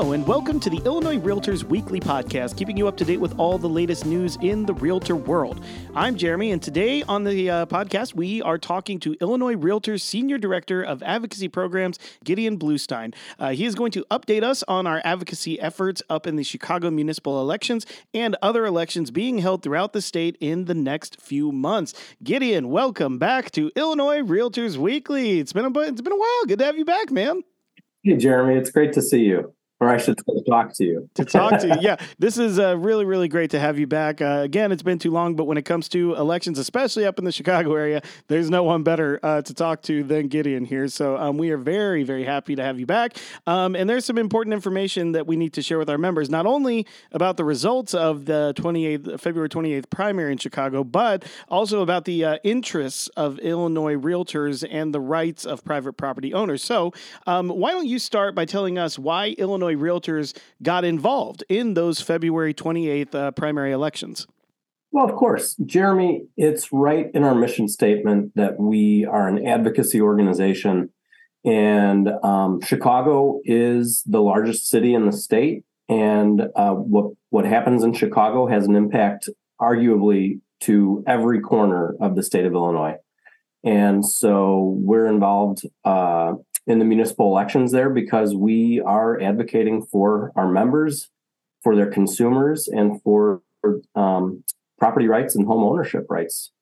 And welcome to the Illinois Realtors Weekly Podcast, keeping you up to date with all the latest news in the realtor world. I'm Jeremy, and today on the uh, podcast, we are talking to Illinois Realtors Senior Director of Advocacy Programs, Gideon Bluestein. Uh, he is going to update us on our advocacy efforts up in the Chicago municipal elections and other elections being held throughout the state in the next few months. Gideon, welcome back to Illinois Realtors Weekly. It's been a it's been a while. Good to have you back, man. Hey, Jeremy, it's great to see you or I should talk to you. to talk to you. Yeah, this is uh, really, really great to have you back. Uh, again, it's been too long, but when it comes to elections, especially up in the Chicago area, there's no one better uh, to talk to than Gideon here. So um, we are very, very happy to have you back. Um, and there's some important information that we need to share with our members, not only about the results of the 28th, February 28th primary in Chicago, but also about the uh, interests of Illinois realtors and the rights of private property owners. So um, why don't you start by telling us why Illinois Illinois realtors got involved in those February 28th uh, primary elections? Well, of course, Jeremy, it's right in our mission statement that we are an advocacy organization. And um, Chicago is the largest city in the state. And uh, what, what happens in Chicago has an impact, arguably, to every corner of the state of Illinois. And so we're involved uh, in the municipal elections there because we are advocating for our members, for their consumers, and for um, property rights and home ownership rights.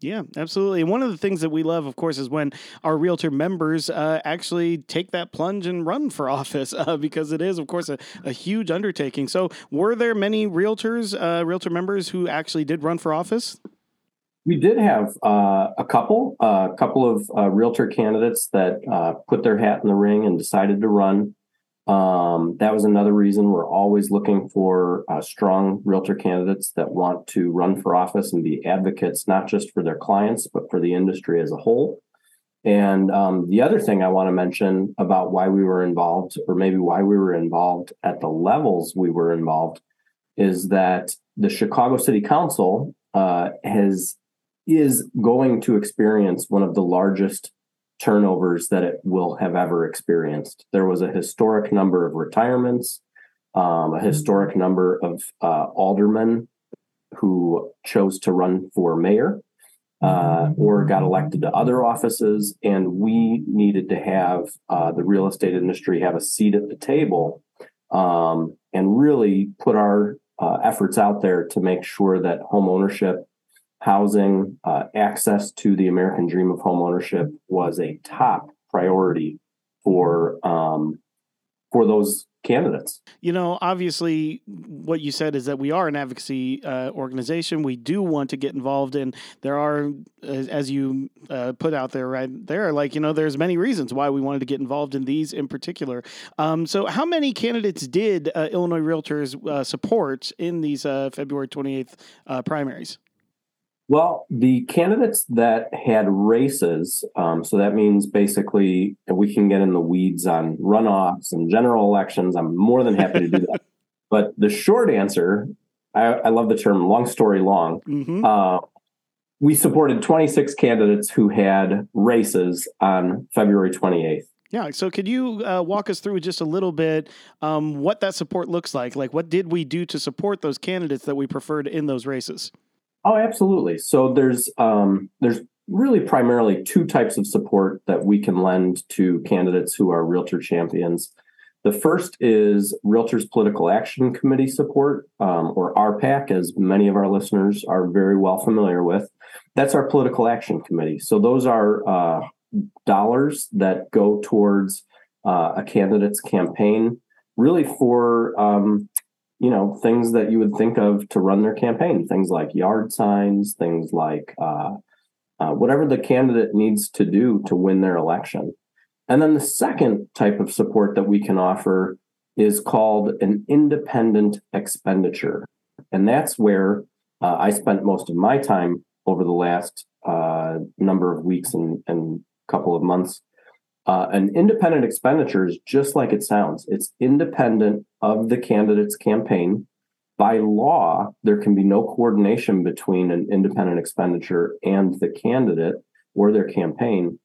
Yeah, absolutely. And one of the things that we love, of course, is when our realtor members uh, actually take that plunge and run for office uh, because it is, of course, a, a, huge undertaking. So, were there many realtors, uh, realtor members who actually did run for office? We did have uh, a couple, a uh, couple of uh, realtor candidates that uh, put their hat in the ring and decided to run. Um, that was another reason we're always looking for uh, strong realtor candidates that want to run for office and be advocates, not just for their clients, but for the industry as a whole. And um, the other thing I want to mention about why we were involved, or maybe why we were involved at the levels we were involved, is that the Chicago City Council uh, has is going to experience one of the largest turnovers that it will have ever experienced. There was a historic number of retirements, um, a historic number of uh, aldermen who chose to run for mayor uh, or got elected to other offices. And we needed to have uh, the real estate industry have a seat at the table um, and really put our uh, efforts out there to make sure that home ownership housing, uh, access to the American dream of homeownership was a top priority for um, for those candidates. You know, obviously, what you said is that we are an advocacy uh, organization. We do want to get involved, and there are, as, as you uh, put out there, right there, like you know, there's many reasons why we wanted to get involved in these in particular. Um, so, how many candidates did uh, Illinois Realtors uh, support in these uh, February 28th uh, primaries? Well, the candidates that had races, um, so that means basically we can get in the weeds on runoffs and general elections. I'm more than happy to do that. But the short answer, I, I love the term long story long. Mm-hmm. Uh, we supported 26 candidates who had races on February 28th. Yeah. So, could you uh, walk us through just a little bit um, what that support looks like? Like, what did we do to support those candidates that we preferred in those races? Oh, absolutely. So there's um, there's really primarily two types of support that we can lend to candidates who are realtor champions. The first is Realtors Political Action Committee support, um, or RPAC, as many of our listeners are very well familiar with. That's our political action committee. So those are uh, dollars that go towards uh, a candidate's campaign, really for um, you know things that you would think of to run their campaign. Things like yard signs things like uh, uh, whatever the candidate needs to do to win their election. And then the second type of support that we can offer is called an independent expenditure. And that's where uh, i spent most of my time over the last uh, number of weeks and, and couple of months uh, an independent expenditure is just like it sounds. It's independent of the candidate's campaign. By law, there can be no coordination between an independent expenditure and the candidate or their campaign.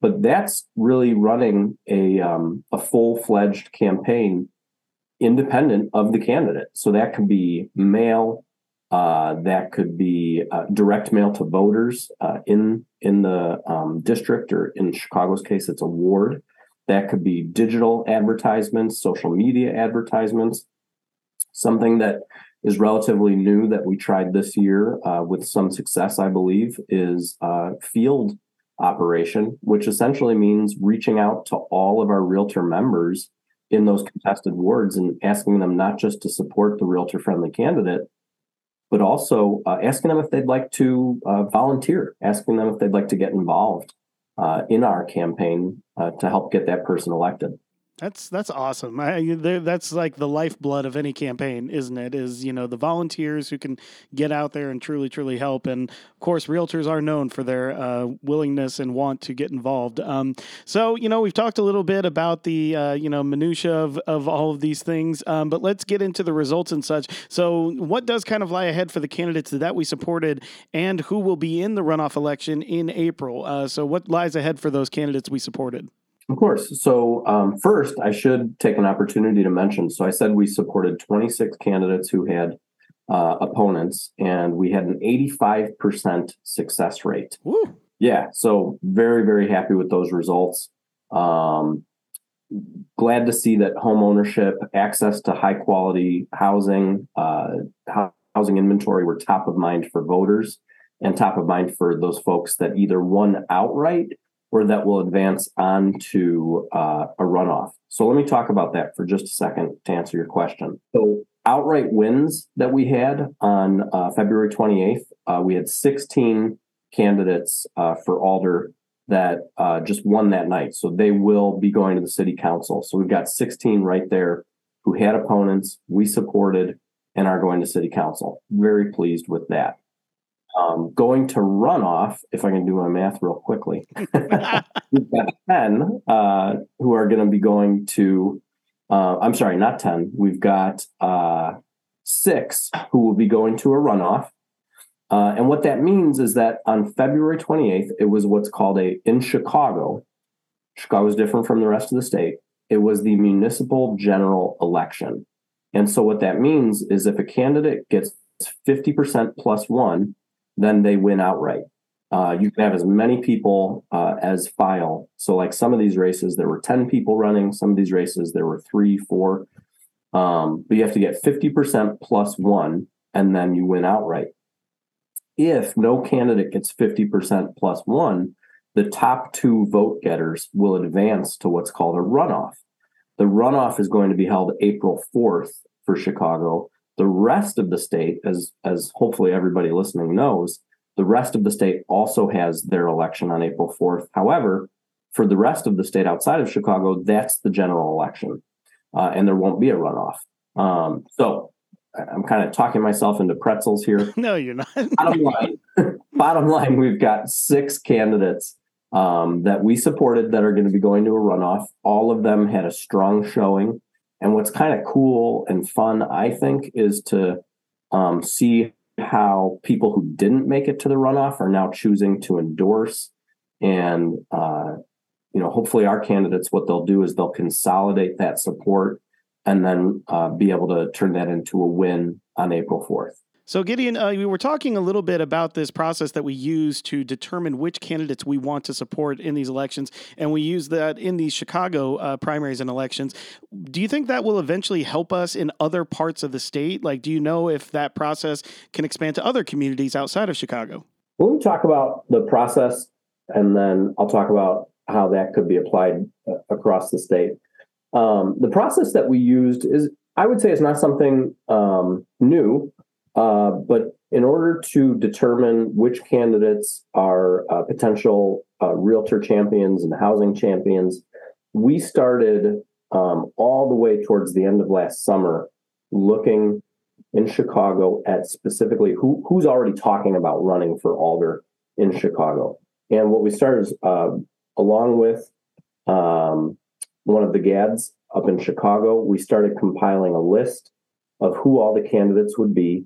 But that's really running a um, a full fledged campaign independent of the candidate. So that could be mail, uh, that could be uh, direct mail to voters uh, in in the um, district, or in Chicago's case, it's a ward. That could be digital advertisements, social media advertisements. Something that is relatively new that we tried this year uh, with some success, I believe, is uh, field operation, which essentially means reaching out to all of our realtor members in those contested wards and asking them not just to support the realtor friendly candidate, but also uh, asking them if they'd like to uh, volunteer, asking them if they'd like to get involved uh, in our campaign uh, to help get that person elected. That's that's awesome. I, that's like the lifeblood of any campaign, isn't it? Is you know the volunteers who can get out there and truly truly help. And of course, realtors are known for their uh, willingness and want to get involved. Um, so you know we've talked a little bit about the uh, you know minutia of of all of these things, um, but let's get into the results and such. So what does kind of lie ahead for the candidates that we supported, and who will be in the runoff election in April? Uh, so what lies ahead for those candidates we supported? Of course. So, um, first, I should take an opportunity to mention. So, I said we supported 26 candidates who had uh, opponents, and we had an 85% success rate. Woo. Yeah. So, very, very happy with those results. Um, glad to see that home ownership, access to high quality housing, uh, housing inventory were top of mind for voters and top of mind for those folks that either won outright or that will advance on to uh, a runoff. So let me talk about that for just a second to answer your question. So outright wins that we had on uh, February 28th, uh, we had 16 candidates uh, for Alder that uh, just won that night. So they will be going to the city council. So we've got 16 right there who had opponents we supported and are going to city council. Very pleased with that. Um, going to runoff, if I can do my math real quickly, we've got 10 uh, who are going to be going to, uh, I'm sorry, not 10. We've got uh, six who will be going to a runoff. Uh, and what that means is that on February 28th, it was what's called a, in Chicago, Chicago is different from the rest of the state. It was the municipal general election. And so what that means is if a candidate gets 50% plus one, then they win outright. Uh, you can have as many people uh, as file. So, like some of these races, there were 10 people running. Some of these races, there were three, four. Um, but you have to get 50% plus one, and then you win outright. If no candidate gets 50% plus one, the top two vote getters will advance to what's called a runoff. The runoff is going to be held April 4th for Chicago. The rest of the state, as as hopefully everybody listening knows, the rest of the state also has their election on April 4th. However, for the rest of the state outside of Chicago, that's the general election, uh, and there won't be a runoff. Um, so I'm kind of talking myself into pretzels here. No, you're not. bottom line, bottom line, we've got six candidates um, that we supported that are going to be going to a runoff. All of them had a strong showing. And what's kind of cool and fun, I think, is to um, see how people who didn't make it to the runoff are now choosing to endorse. And, uh, you know, hopefully our candidates, what they'll do is they'll consolidate that support and then uh, be able to turn that into a win on April 4th. So, Gideon, uh, we were talking a little bit about this process that we use to determine which candidates we want to support in these elections, and we use that in these Chicago uh, primaries and elections. Do you think that will eventually help us in other parts of the state? Like, do you know if that process can expand to other communities outside of Chicago? When we talk about the process, and then I'll talk about how that could be applied uh, across the state. Um, the process that we used is, I would say, it's not something um, new uh, but in order to determine which candidates are uh, potential uh, realtor champions and housing champions, we started um, all the way towards the end of last summer looking in Chicago at specifically who, who's already talking about running for Alder in Chicago. And what we started is, uh, along with um, one of the GADs up in Chicago, we started compiling a list of who all the candidates would be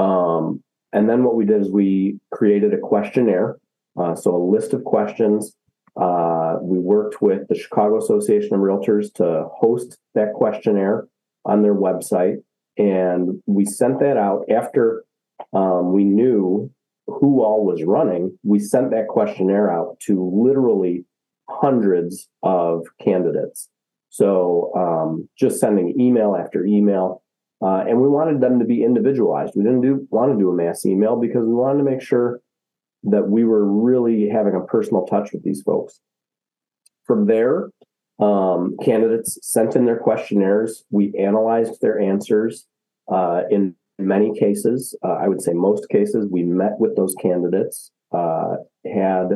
um, and then what we did is we created a questionnaire, uh, so a list of questions. Uh, we worked with the Chicago Association of Realtors to host that questionnaire. on their website. And we sent that out after um, we knew who all was running. We sent that questionnaire out to literally hundreds of candidates. So um, just sending email after email. Uh, and we wanted them to be individualized. We didn't do want to do a mass email because we wanted to make sure that we were really having a personal touch with these folks. From there, um, candidates sent in their questionnaires. We analyzed their answers. Uh, in many cases, uh, I would say most cases, we met with those candidates, uh, had,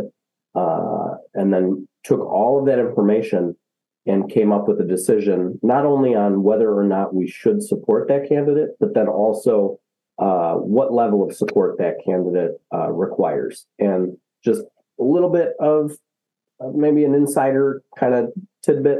uh, and then took all of that information and came up with a decision not only on whether or not we should support that candidate, but then also uh, what level of support that candidate uh, requires. And just a little bit of uh, maybe an insider kind of tidbit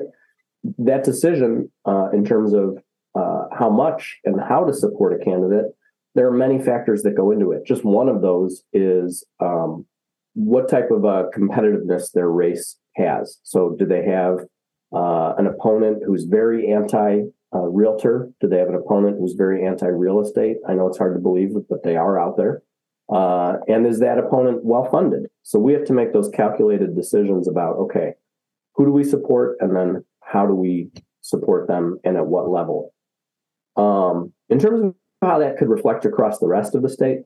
that decision uh, in terms of uh, how much and how to support a candidate, there are many factors that go into it. Just one of those is um, what type of uh, competitiveness their race has. So, do they have uh, an opponent who's very anti uh, realtor? Do they have an opponent who's very anti real estate? I know it's hard to believe, but they are out there. Uh, and is that opponent well funded? So we have to make those calculated decisions about okay, who do we support, and then how do we support them, and at what level? Um, in terms of how that could reflect across the rest of the state,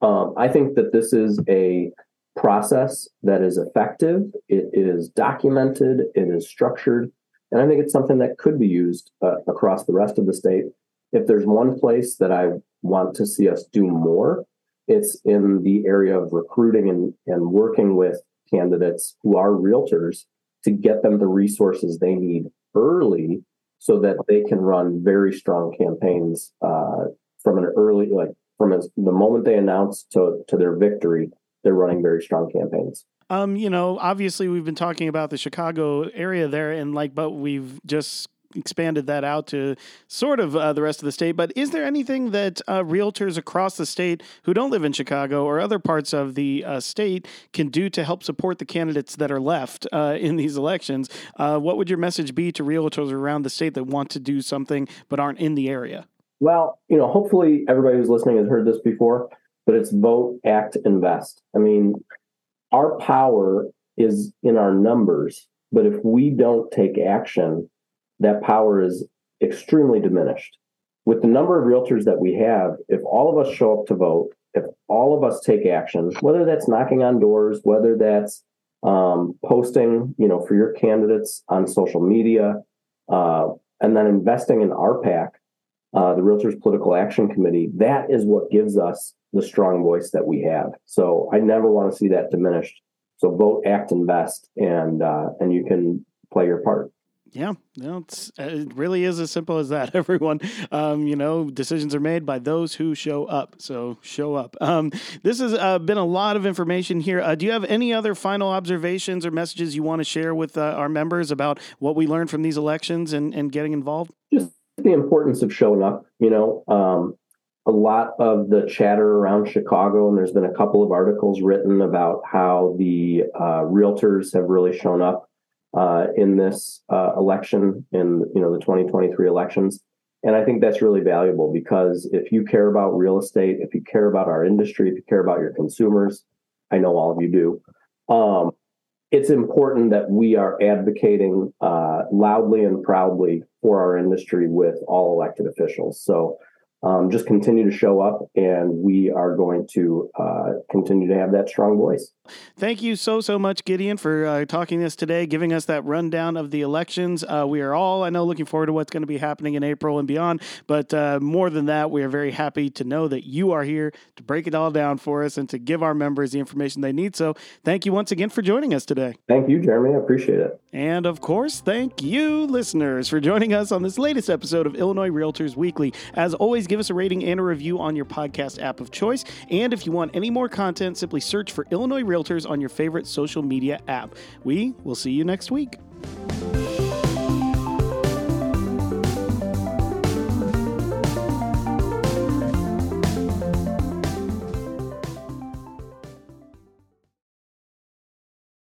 um, I think that this is a process that is effective, it is documented, it is structured, and I think it's something that could be used uh, across the rest of the state. If there's one place that I want to see us do more, it's in the area of recruiting and, and working with candidates who are realtors to get them the resources they need early so that they can run very strong campaigns uh, from an early, like from the moment they announce to, to their victory they're running very strong campaigns. Um, you know, obviously we've been talking about the Chicago area there, and like, but we've just expanded that out to sort of uh, the rest of the state. But is there anything that uh, realtors across the state who don't live in Chicago or other parts of the uh, state can do to help support the candidates that are left uh, in these elections? Uh, what would your message be to realtors around the state that want to do something but aren't in the area? Well, you know, hopefully everybody who's listening has heard this before but it's vote, act, invest. I mean, our power is in our numbers, but if we don't take action, that power is extremely diminished. With the number of realtors that we have, if all of us show up to vote, if all of us take action, whether that's knocking on doors, whether that's um, posting, you know, for your candidates on social media, uh, and then investing in RPAC, uh, the Realtors Political Action Committee, that is what gives us the strong voice that we have. So I never want to see that diminished. So vote, act, invest, and uh, and you can play your part. Yeah, no, uh, it really is as simple as that. Everyone, um, you know, decisions are made by those who show up. So show up. Um, this has uh, been a lot of information here. Uh, do you have any other final observations or messages you want to share with uh, our members about what we learned from these elections and, and getting involved? Just the importance of showing up. You know, um, a lot of the chatter around Chicago, and there's been a couple of articles written about how the uh, realtors have really shown up uh, in this uh, election, in you know the 2023 elections. And I think that's really valuable because if you care about real estate, if you care about our industry, if you care about your consumers, I know all of you do. Um, it's important that we are advocating uh, loudly and proudly for our industry with all elected officials. So um, just continue to show up, and we are going to uh, continue to have that strong voice. Thank you so, so much, Gideon, for uh, talking to us today, giving us that rundown of the elections. Uh, we are all, I know, looking forward to what's going to be happening in April and beyond. But uh, more than that, we are very happy to know that you are here to break it all down for us and to give our members the information they need. So thank you once again for joining us today. Thank you, Jeremy. I appreciate it. And of course, thank you, listeners, for joining us on this latest episode of Illinois Realtors Weekly. As always, give us a rating and a review on your podcast app of choice. And if you want any more content, simply search for Illinois Realtors on your favorite social media app. We will see you next week.